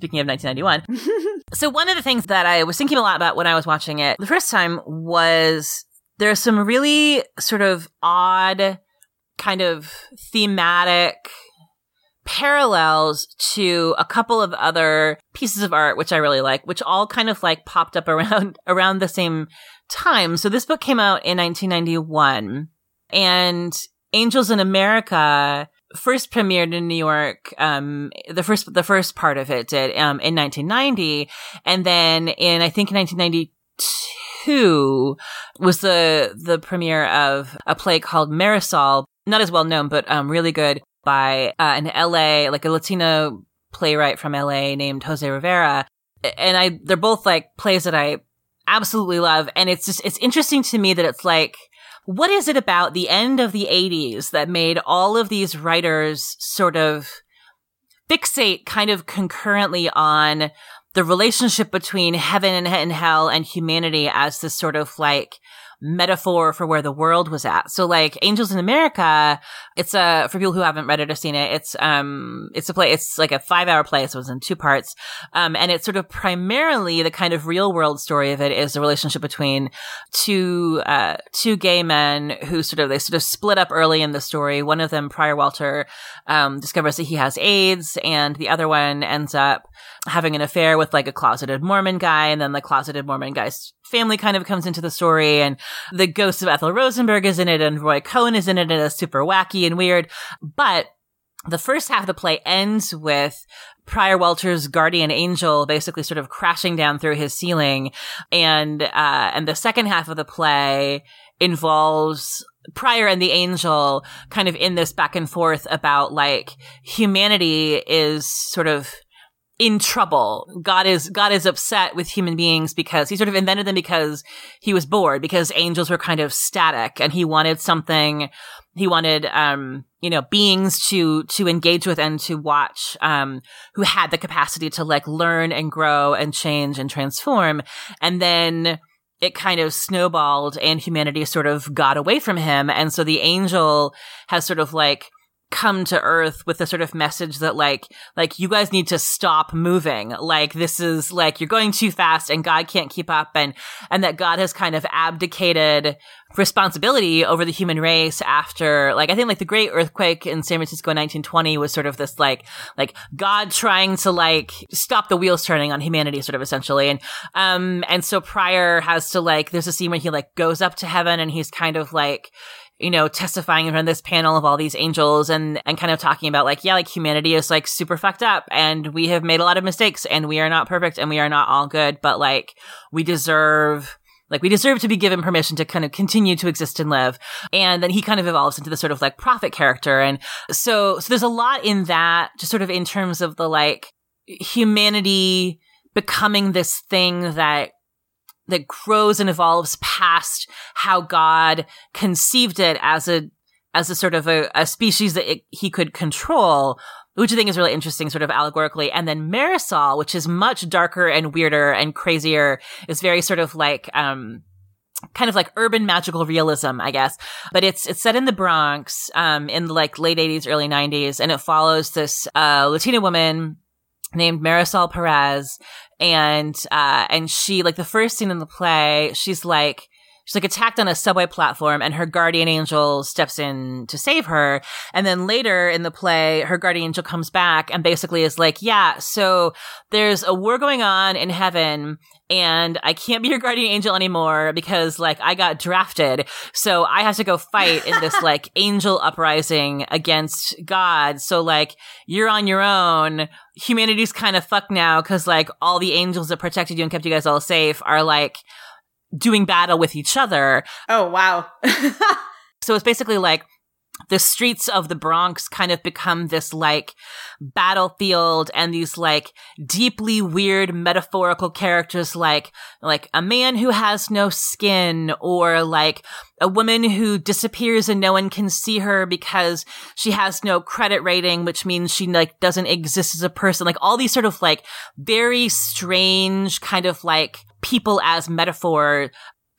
Speaking of 1991. so one of the things that I was thinking a lot about when I was watching it the first time was there's some really sort of odd kind of thematic parallels to a couple of other pieces of art which I really like, which all kind of like popped up around around the same time. So this book came out in 1991 and Angels in America first premiered in New York. Um, the first, the first part of it did, um, in 1990. And then in, I think 1992 was the, the premiere of a play called Marisol. Not as well known, but, um, really good by, uh, an LA, like a Latino playwright from LA named Jose Rivera. And I, they're both like plays that I absolutely love. And it's just, it's interesting to me that it's like, what is it about the end of the 80s that made all of these writers sort of fixate kind of concurrently on the relationship between heaven and hell and humanity as this sort of like metaphor for where the world was at. So like Angels in America, it's a, for people who haven't read it or seen it, it's, um, it's a play, it's like a five hour play. So it's in two parts. Um, and it's sort of primarily the kind of real world story of it is the relationship between two, uh, two gay men who sort of, they sort of split up early in the story. One of them, Prior Walter, um, discovers that he has AIDS and the other one ends up having an affair with like a closeted Mormon guy. And then the closeted Mormon guy's family kind of comes into the story and the ghost of Ethel Rosenberg is in it and Roy Cohn is in it and it's super wacky and weird. But the first half of the play ends with Prior Walter's guardian angel basically sort of crashing down through his ceiling. And, uh, and the second half of the play involves Prior and the angel kind of in this back and forth about like humanity is sort of in trouble. God is, God is upset with human beings because he sort of invented them because he was bored, because angels were kind of static and he wanted something, he wanted, um, you know, beings to, to engage with and to watch, um, who had the capacity to like learn and grow and change and transform. And then, it kind of snowballed and humanity sort of got away from him. And so the angel has sort of like come to earth with a sort of message that like like you guys need to stop moving. Like this is like you're going too fast and god can't keep up and and that god has kind of abdicated responsibility over the human race after like i think like the great earthquake in san francisco in 1920 was sort of this like like god trying to like stop the wheels turning on humanity sort of essentially. And um and so prior has to like there's a scene where he like goes up to heaven and he's kind of like you know, testifying in front of this panel of all these angels and, and kind of talking about like, yeah, like humanity is like super fucked up and we have made a lot of mistakes and we are not perfect and we are not all good, but like we deserve like we deserve to be given permission to kind of continue to exist and live. And then he kind of evolves into the sort of like prophet character. And so, so there's a lot in that, just sort of in terms of the like humanity becoming this thing that that grows and evolves past how God conceived it as a as a sort of a, a species that it, he could control, which I think is really interesting, sort of allegorically. And then Marisol, which is much darker and weirder and crazier, is very sort of like um kind of like urban magical realism, I guess. But it's it's set in the Bronx, um, in the like late eighties, early nineties, and it follows this uh Latina woman named Marisol Perez and uh and she like the first scene in the play she's like she's like attacked on a subway platform and her guardian angel steps in to save her and then later in the play her guardian angel comes back and basically is like yeah so there's a war going on in heaven and I can't be your guardian angel anymore because like I got drafted. So I have to go fight in this like angel uprising against God. So like you're on your own. Humanity's kind of fucked now because like all the angels that protected you and kept you guys all safe are like doing battle with each other. Oh, wow. so it's basically like the streets of the Bronx kind of become this like battlefield and these like deeply weird metaphorical characters like like a man who has no skin or like a woman who disappears and no one can see her because she has no credit rating which means she like doesn't exist as a person like all these sort of like very strange kind of like people as metaphor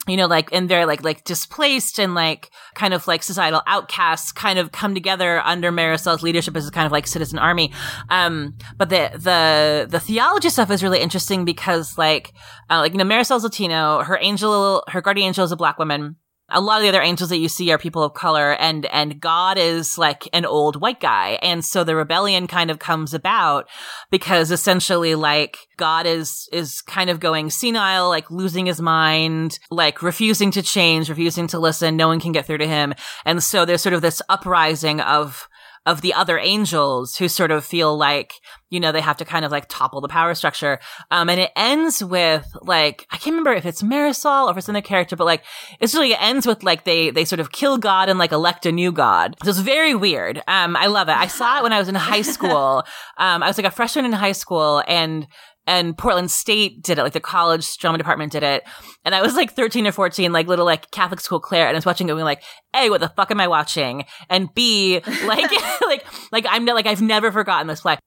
you know, like, and they're like, like displaced and like kind of like societal outcasts kind of come together under Marisol's leadership as a kind of like citizen army. Um, but the, the, the theology stuff is really interesting because like, uh, like, you know, Marisol's Latino, her angel, her guardian angel is a black woman a lot of the other angels that you see are people of color and and God is like an old white guy. And so the rebellion kind of comes about because essentially like God is is kind of going senile, like losing his mind, like refusing to change, refusing to listen, no one can get through to him. And so there's sort of this uprising of of the other angels who sort of feel like, you know, they have to kind of like topple the power structure. Um, and it ends with like, I can't remember if it's Marisol or if it's another character, but like, it's really, it ends with like they, they sort of kill God and like elect a new God. So it's very weird. Um, I love it. I saw it when I was in high school. Um, I was like a freshman in high school and and Portland State did it, like the college drama department did it. And I was like 13 or 14, like little like Catholic school Claire, and I was watching it being like, A, what the fuck am I watching? And B, like, like, like I'm like, I've never forgotten this play.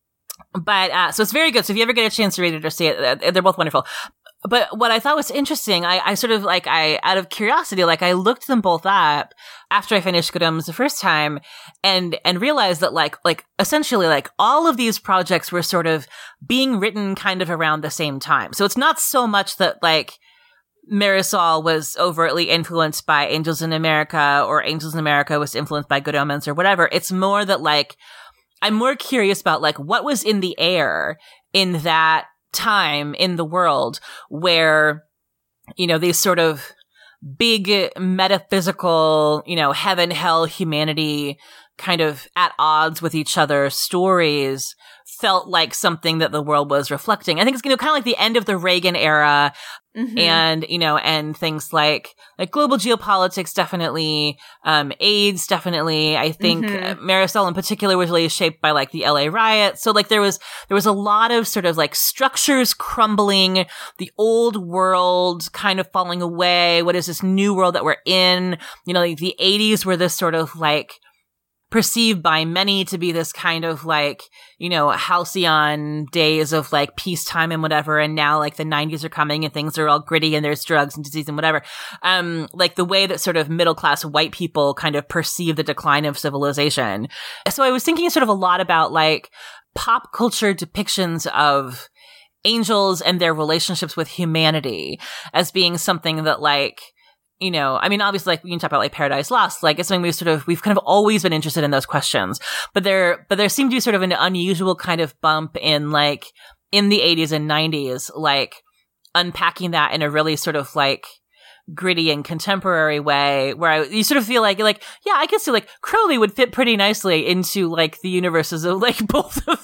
But, uh, so it's very good. So if you ever get a chance to read it or see it, uh, they're both wonderful but what I thought was interesting, I, I sort of like, I, out of curiosity, like I looked them both up after I finished Good Omens the first time and, and realized that like, like essentially like all of these projects were sort of being written kind of around the same time. So it's not so much that like, Marisol was overtly influenced by Angels in America or Angels in America was influenced by Good Omens or whatever. It's more that like, I'm more curious about like what was in the air in that time in the world where, you know, these sort of big metaphysical, you know, heaven, hell, humanity kind of at odds with each other stories felt like something that the world was reflecting. I think it's, you know, kind of like the end of the Reagan era. Mm-hmm. And, you know, and things like, like global geopolitics, definitely, um, AIDS, definitely. I think mm-hmm. Marisol in particular was really shaped by like the LA riot. So like there was, there was a lot of sort of like structures crumbling, the old world kind of falling away. What is this new world that we're in? You know, like the 80s were this sort of like, perceived by many to be this kind of like, you know, halcyon days of like peacetime and whatever. And now like the 90s are coming and things are all gritty and there's drugs and disease and whatever. Um, like the way that sort of middle class white people kind of perceive the decline of civilization. So I was thinking sort of a lot about like pop culture depictions of angels and their relationships with humanity as being something that like, you know, I mean, obviously, like we can talk about like Paradise Lost, like it's something we've sort of we've kind of always been interested in those questions, but there, but there seemed to be sort of an unusual kind of bump in like in the 80s and 90s, like unpacking that in a really sort of like gritty and contemporary way where I, you sort of feel like, like, yeah, I can see like Crowley would fit pretty nicely into like the universes of like both of,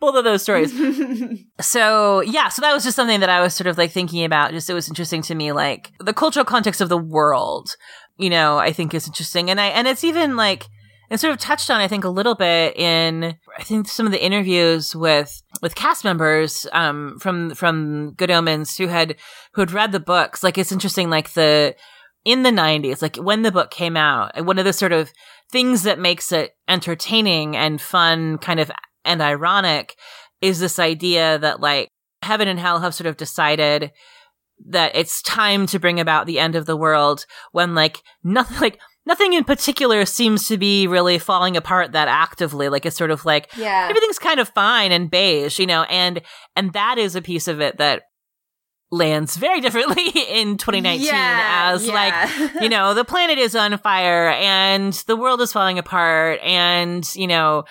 both of those stories. so yeah, so that was just something that I was sort of like thinking about. Just, it was interesting to me, like the cultural context of the world, you know, I think is interesting. And I, and it's even like, and sort of touched on, I think, a little bit in, I think some of the interviews with, with cast members, um, from, from Good Omens who had, who had read the books. Like, it's interesting, like the, in the 90s, like when the book came out, one of the sort of things that makes it entertaining and fun, kind of, and ironic is this idea that like heaven and hell have sort of decided that it's time to bring about the end of the world when like nothing, like, nothing in particular seems to be really falling apart that actively. Like it's sort of like yeah. everything's kind of fine and beige, you know, and and that is a piece of it that lands very differently in 2019 yeah, as yeah. like you know the planet is on fire and the world is falling apart and you know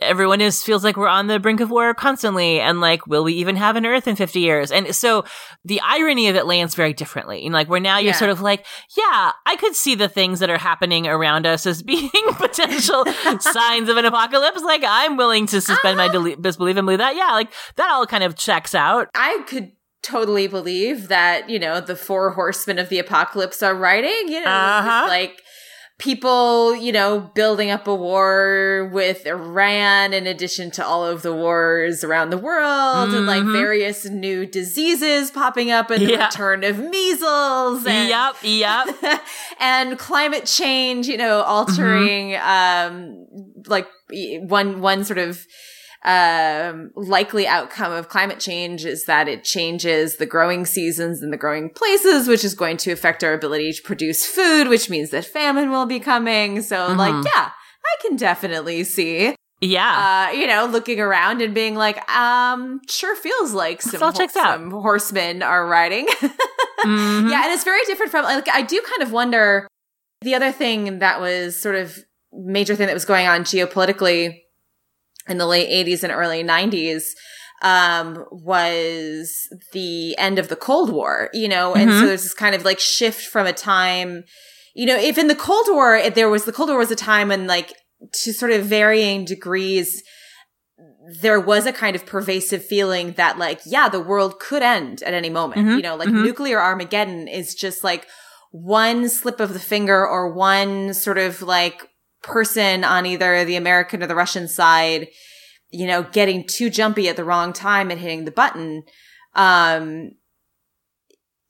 everyone is feels like we're on the brink of war constantly and like will we even have an earth in 50 years? And so the irony of it lands very differently. And like where now you're Yeah. sort of like yeah i could see the things that are happening around us as being potential signs of an apocalypse. Like i'm willing to suspend my dele- disbelief and believe that yeah like that all kind of checks out. I could totally believe that, you know, the four horsemen of the apocalypse are riding you know, Uh-huh. like people, you know, building up a war with Iran in addition to all of the wars around the world and like Mhm. various new diseases popping up and the Yeah. return of measles and yep yep and climate change, you know, altering Mm-hmm. um like one one sort of um, likely outcome of climate change is that it changes the growing seasons and the growing places, which is going to affect our ability to produce food, which means that famine will be coming. So, mm-hmm. like, yeah, I can definitely see. Yeah. Uh, you know, looking around and being like, um, sure feels like some, ho- some horsemen are riding. mm-hmm. Yeah. And it's very different from, like, I do kind of wonder the other thing that was sort of major thing that was going on geopolitically in the late 80s and early 90s um, was the end of the Cold War, you know, and mm-hmm. so there's this kind of like shift from a time, you know, if in the Cold War, there was, the Cold War was a time when like to sort of varying degrees, there was a kind of pervasive feeling that like, yeah, the world could end at any moment, mm-hmm. you know, like mm-hmm. nuclear Armageddon is just like one slip of the finger or one sort of like person on either the American or the Russian side, you know, getting too jumpy at the wrong time and hitting the button. Um,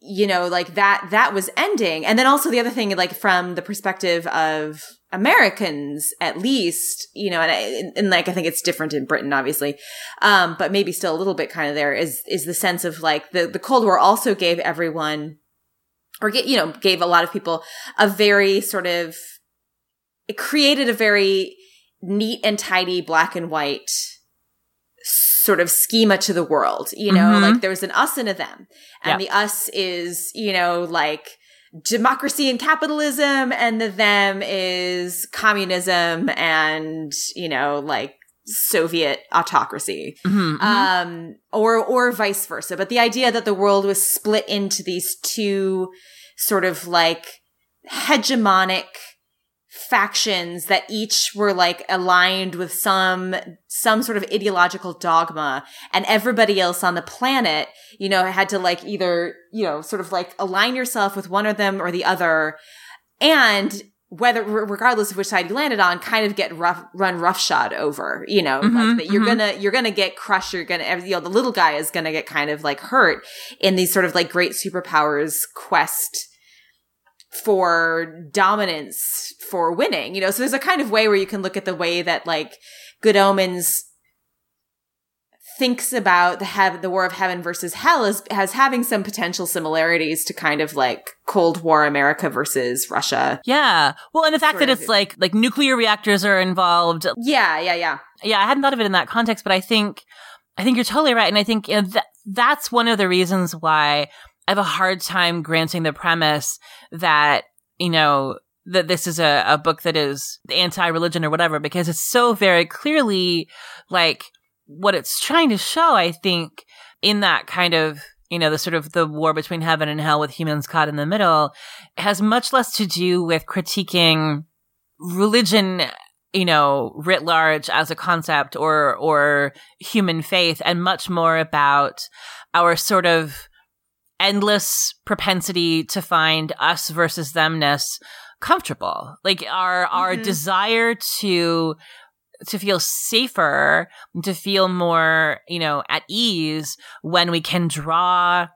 you know, like that, that was ending. And then also the other thing, like from the perspective of Americans, at least, you know, and, I, and like, I think it's different in Britain, obviously. Um, but maybe still a little bit kind of there is, is the sense of like the, the Cold War also gave everyone or you know, gave a lot of people a very sort of it created a very neat and tidy black and white sort of schema to the world. You know, mm-hmm. like there was an us and a them. And the us is, you know, like democracy and capitalism and the them is communism and, you know, like Soviet autocracy. Mm-hmm, mm-hmm. Um, or, or vice versa. But the idea that the world was split into these two sort of like hegemonic factions that each were like aligned with some some sort of ideological dogma and everybody else on the planet you know had to like either you know sort of like align yourself with one of them or the other and whether regardless of which side you landed on kind of get rough run roughshod over you know mm-hmm, like that you're mm-hmm. gonna you're gonna get crushed you're gonna you know the little guy is gonna get kind of like hurt in these sort of like great superpowers quest for dominance for winning, you know? So there's a kind of way where you can look at the way that like Good Omens thinks about the heaven, the war of heaven versus hell as, as having some potential similarities to kind of like Cold War America versus Russia. Yeah. Well, and the fact that it's of, like, like nuclear reactors are involved. Yeah, yeah, yeah. Yeah, I hadn't thought of it in that context, but I think, I think you're totally right. And I think you know, that, that's one of the reasons why I have a hard time granting the premise that, you know, that this is a, a book that is anti-religion or whatever, because it's so very clearly like what it's trying to show, I think, in that kind of, you know, the sort of the war between heaven and hell with humans caught in the middle has much less to do with critiquing religion you know, writ large as a concept or, or human faith and much more about our sort of endless propensity to find us versus themness comfortable. Like our our mm-hmm. desire to to feel safer, to feel more, you know, at ease when we can draw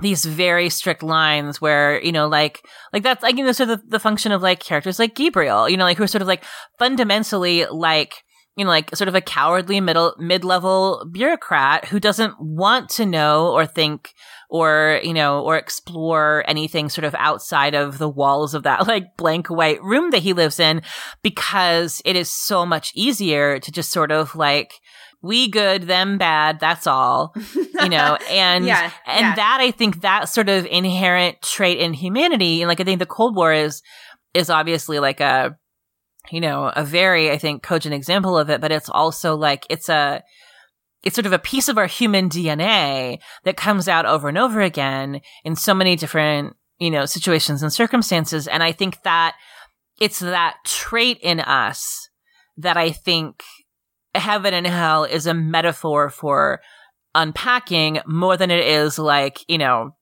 these very strict lines where, you know, like, like that's like, you know, sort of the, the function of like characters like Gabriel, you know, like who are sort of like fundamentally like, you know, like sort of a cowardly middle, mid-level bureaucrat who doesn't want to know or think or, you know, or explore anything sort of outside of the walls of that like blank white room that he lives in because it is so much easier to just sort of like, we good, them bad, that's all, you know, and, yeah, and yeah. that I think that sort of inherent trait in humanity, and like I think the Cold War is, is obviously like a, you know, a very, I think, cogent example of it, but it's also like, it's a, it's sort of a piece of our human DNA that comes out over and over again in so many different, you know, situations and circumstances. And I think that it's that trait in us that I think heaven and hell is a metaphor for unpacking more than it is like, you know,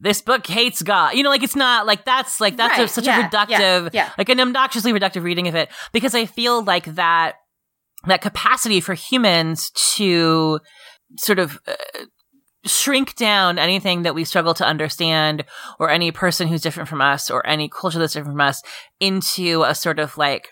this book hates God. You know, like it's not like that's like that's right, a, such yeah, a reductive, yeah, yeah. like an obnoxiously reductive reading of it because I feel like that that capacity for humans to sort of uh, shrink down anything that we struggle to understand or any person who's different from us or any culture that's different from us into a sort of like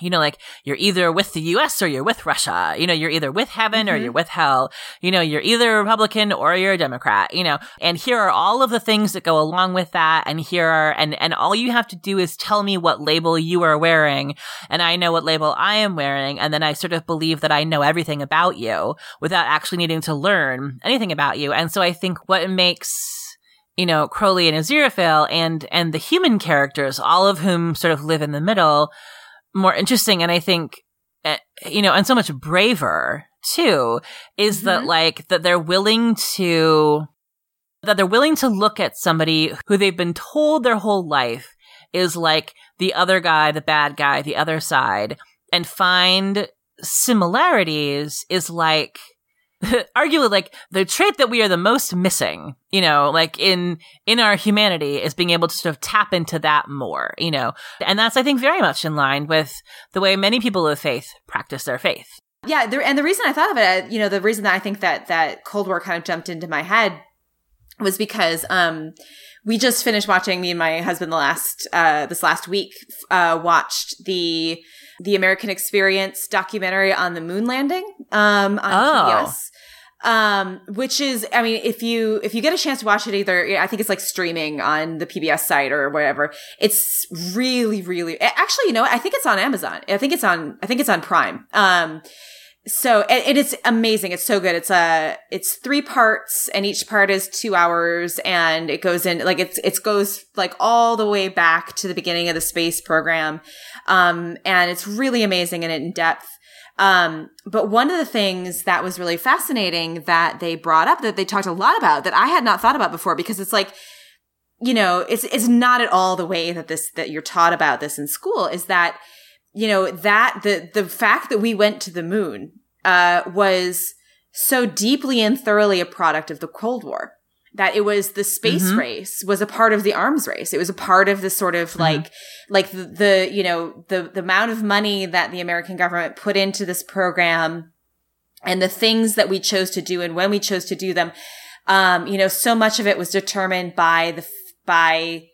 you know, like you're either with the US or you're with Russia. You know, you're either with heaven mm-hmm. or you're with hell. You know, you're either a Republican or you're a Democrat, you know, and here are all of the things that go along with that. And here are, and, and all you have to do is tell me what label you are wearing. And I know what label I am wearing. And then I sort of believe that I know everything about you without actually needing to learn anything about you. And so I think what makes you know, Crowley and Aziraphale and, and the human characters, all of whom sort of live in the middle, more interesting and I think eh, you know and so much braver too is mm-hmm. that like that they're willing to that they're willing to look at somebody who they've been told their whole life is like the other guy, the bad guy, the other side and find similarities is like arguably like the trait that we are the most missing, you know, like in in our humanity is being able to sort of tap into that more, you know. And that's I think very much in line with the way many people of faith practice their faith. Yeah, there, and the reason I thought of it, you know, the reason that I think that that Cold War kind of jumped into my head was because um we just finished watching me and my husband the last uh this last week uh watched the the American Experience documentary on the moon landing um, on oh. PBS. Um, which is, I mean, if you, if you get a chance to watch it either, I think it's like streaming on the PBS site or whatever. It's really, really, actually, you know, I think it's on Amazon. I think it's on, I think it's on Prime. Um, so and, it's amazing it's so good it's a uh, it's three parts and each part is two hours and it goes in like it's it goes like all the way back to the beginning of the space program um and it's really amazing and in depth um but one of the things that was really fascinating that they brought up that they talked a lot about that i had not thought about before because it's like you know it's it's not at all the way that this that you're taught about this in school is that you know, that the the fact that we went to the moon uh, was so deeply and thoroughly a product of the Cold War that it was the space mm-hmm. race was a part of the arms race. It was a part of the sort of mm-hmm. like, like the, the, you know, the, the amount of money that the American government put into this program and the things that we chose to do and when we chose to do them. Um, you know, so much of it was determined by the, by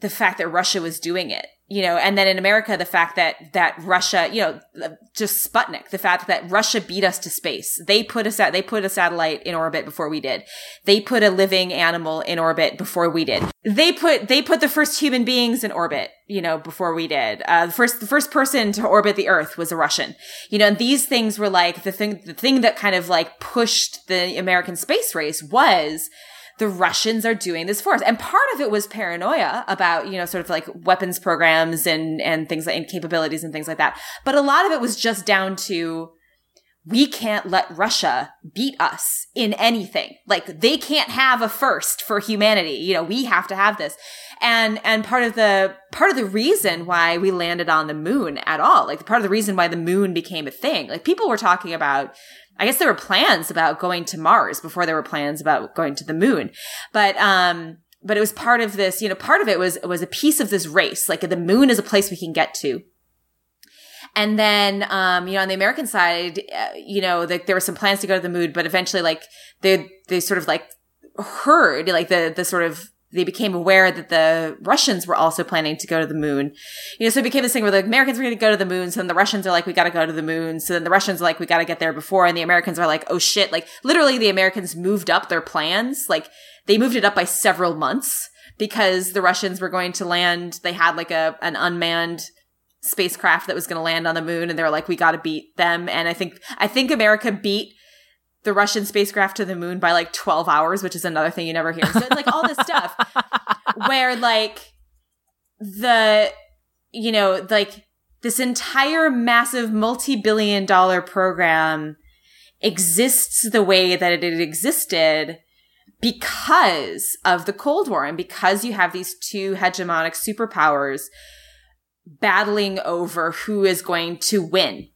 the fact that Russia was doing it you know, and then in America, the fact that, that Russia, you know, just Sputnik, the fact that Russia beat us to space. They put us at, they put a satellite in orbit before we did. They put a living animal in orbit before we did. They put, they put the first human beings in orbit, you know, before we did. Uh, the first, the first person to orbit the earth was a Russian. You know, and these things were like the thing, the thing that kind of like pushed the American space race was the Russians are doing this for us. And part of it was paranoia about, you know, sort of like weapons programs and, and things like, and capabilities and things like that. But a lot of it was just down to, we can't let Russia beat us in anything. Like they can't have a first for humanity. You know, we have to have this. And, and part of the, part of the reason why we landed on the moon at all, like part of the reason why the moon became a thing, like people were talking about, I guess there were plans about going to Mars before there were plans about going to the moon. But, um, but it was part of this, you know, part of it was, was a piece of this race. Like the moon is a place we can get to. And then, um, you know, on the American side, uh, you know, the, there were some plans to go to the moon, but eventually, like, they, they sort of like heard, like the, the sort of they became aware that the Russians were also planning to go to the moon. You know, so it became this thing where the Americans were going to go to the moon. So then the Russians are like, we got to go to the moon. So then the Russians are like, we got to get there before. And the Americans are like, oh shit. Like literally the Americans moved up their plans. Like they moved it up by several months because the Russians were going to land. They had like a, an unmanned spacecraft that was going to land on the moon. And they were like, we got to beat them. And I think, I think America beat the Russian spacecraft to the moon by like 12 hours, which is another thing you never hear. So it's like all this stuff where like the, you know, like this entire massive multi-billion dollar program exists the way that it existed because of the Cold War and because you have these two hegemonic superpowers battling over who is going to win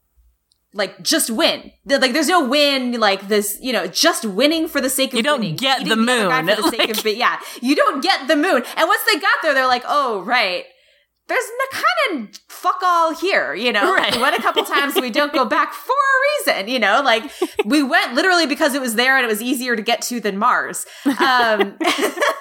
like just win. Like there's no win like this, you know, just winning for the sake of You don't winning. get the moon. The for the like... sake of, yeah, you don't get the moon. And once they got there, they're like, oh right, there's kind of fuck all here, you know. Right. We went a couple times, we don't go back for a reason, you know. Like we went literally because it was there and it was easier to get to than Mars. Um,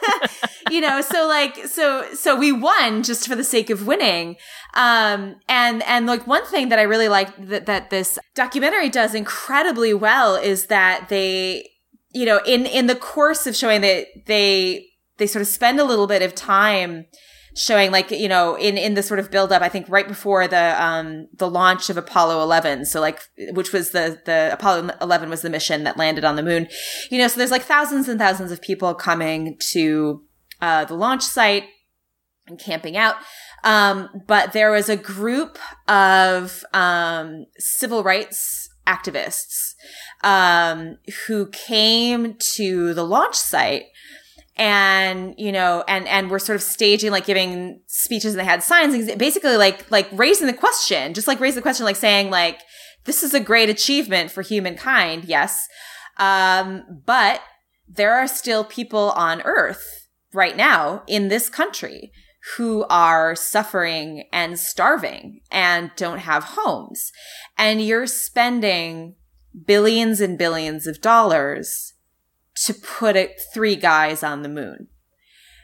you know, so like, so so we won just for the sake of winning. Um, and and like one thing that I really like that that this documentary does incredibly well is that they, you know, in in the course of showing that they they sort of spend a little bit of time showing like you know in in the sort of build up i think right before the um the launch of apollo 11 so like which was the the apollo 11 was the mission that landed on the moon you know so there's like thousands and thousands of people coming to uh the launch site and camping out. Um but there was a group of um civil rights activists um who came to the launch site and you know and and we're sort of staging like giving speeches and they had signs basically like like raising the question just like raising the question like saying like this is a great achievement for humankind yes. Um but there are still people on earth right now in this country who are suffering and starving and don't have homes. And you're spending billions and billions of dollars to put it three guys on the moon.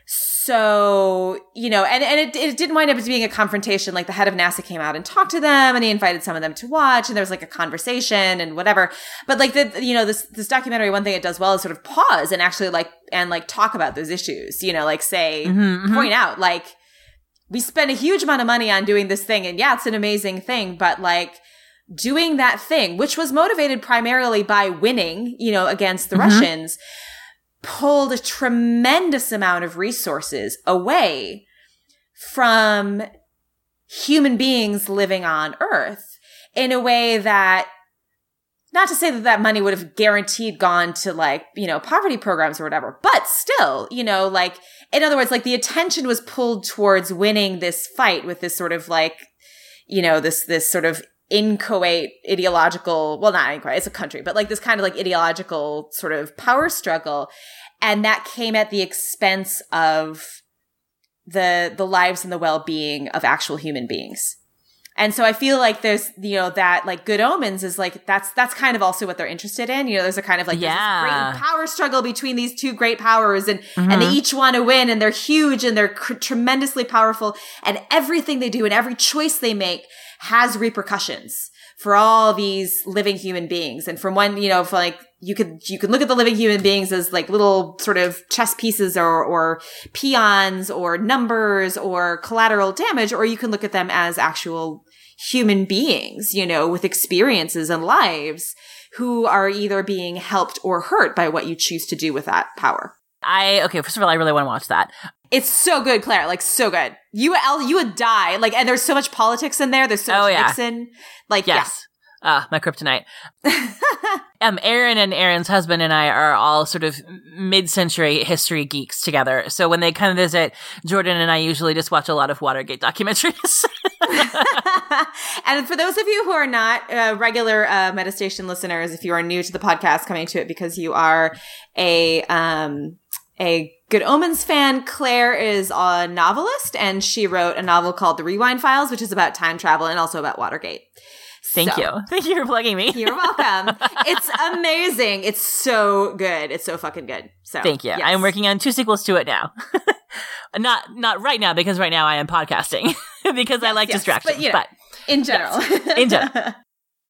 So, you know, and, and it, it didn't wind up as being a confrontation. Like the head of NASA came out and talked to them and he invited some of them to watch and there was like a conversation and whatever. But like the, you know, this, this documentary, one thing it does well is sort of pause and actually like, and like talk about those issues, you know, like say, mm-hmm, mm-hmm. point out like, we spend a huge amount of money on doing this thing and yeah, it's an amazing thing, but like, doing that thing, which was motivated primarily by winning, you know, against the mm-hmm. Russians, pulled a tremendous amount of resources away from human beings living on Earth in a way that not to say that that money would have guaranteed gone to like, you know, poverty programs or whatever, but still, you know, like, in other words, like the attention was pulled towards winning this fight with this sort of like, you know, this, this sort of inchoate ideological, well, not inchoate, it's a country, but like this kind of like ideological sort of power struggle. And that came at the expense of the, the lives and the well-being of actual human beings. And so I feel like there's, you know, that like good omens is like, that's, that's kind of also what they're interested in. You know, there's a kind of like, yeah. great power struggle between these two great powers and, mm-hmm. and they each want to win and they're huge and they're cr- tremendously powerful and everything they do and every choice they make has repercussions for all these living human beings. And from one, you know, for like, you could, you could look at the living human beings as like little sort of chess pieces or, or peons or numbers or collateral damage, or you can look at them as actual human beings, you know, with experiences and lives who are either being helped or hurt by what you choose to do with that power. I okay. First of all, I really want to watch that. It's so good, Claire. Like so good. You you would die. Like, and there's so much politics in there. There's so oh, much yeah. Nixon. Like, yes. Ah, uh, my kryptonite. um, Erin and Erin's husband and I are all sort of mid-century history geeks together. So when they come visit, Jordan and I usually just watch a lot of Watergate documentaries. and for those of you who are not uh, regular uh, Metastation listeners, if you are new to the podcast, coming to it because you are a um, a Good Omens fan, Claire is a novelist and she wrote a novel called The Rewind Files, which is about time travel and also about Watergate. Thank so, you. Thank you for plugging me. You're welcome. it's amazing. It's so good. It's so fucking good. So Thank you. Yes. I'm working on two sequels to it now. not not right now because right now I am podcasting because yes, I like yes, distractions. But, you know, but in general. in general.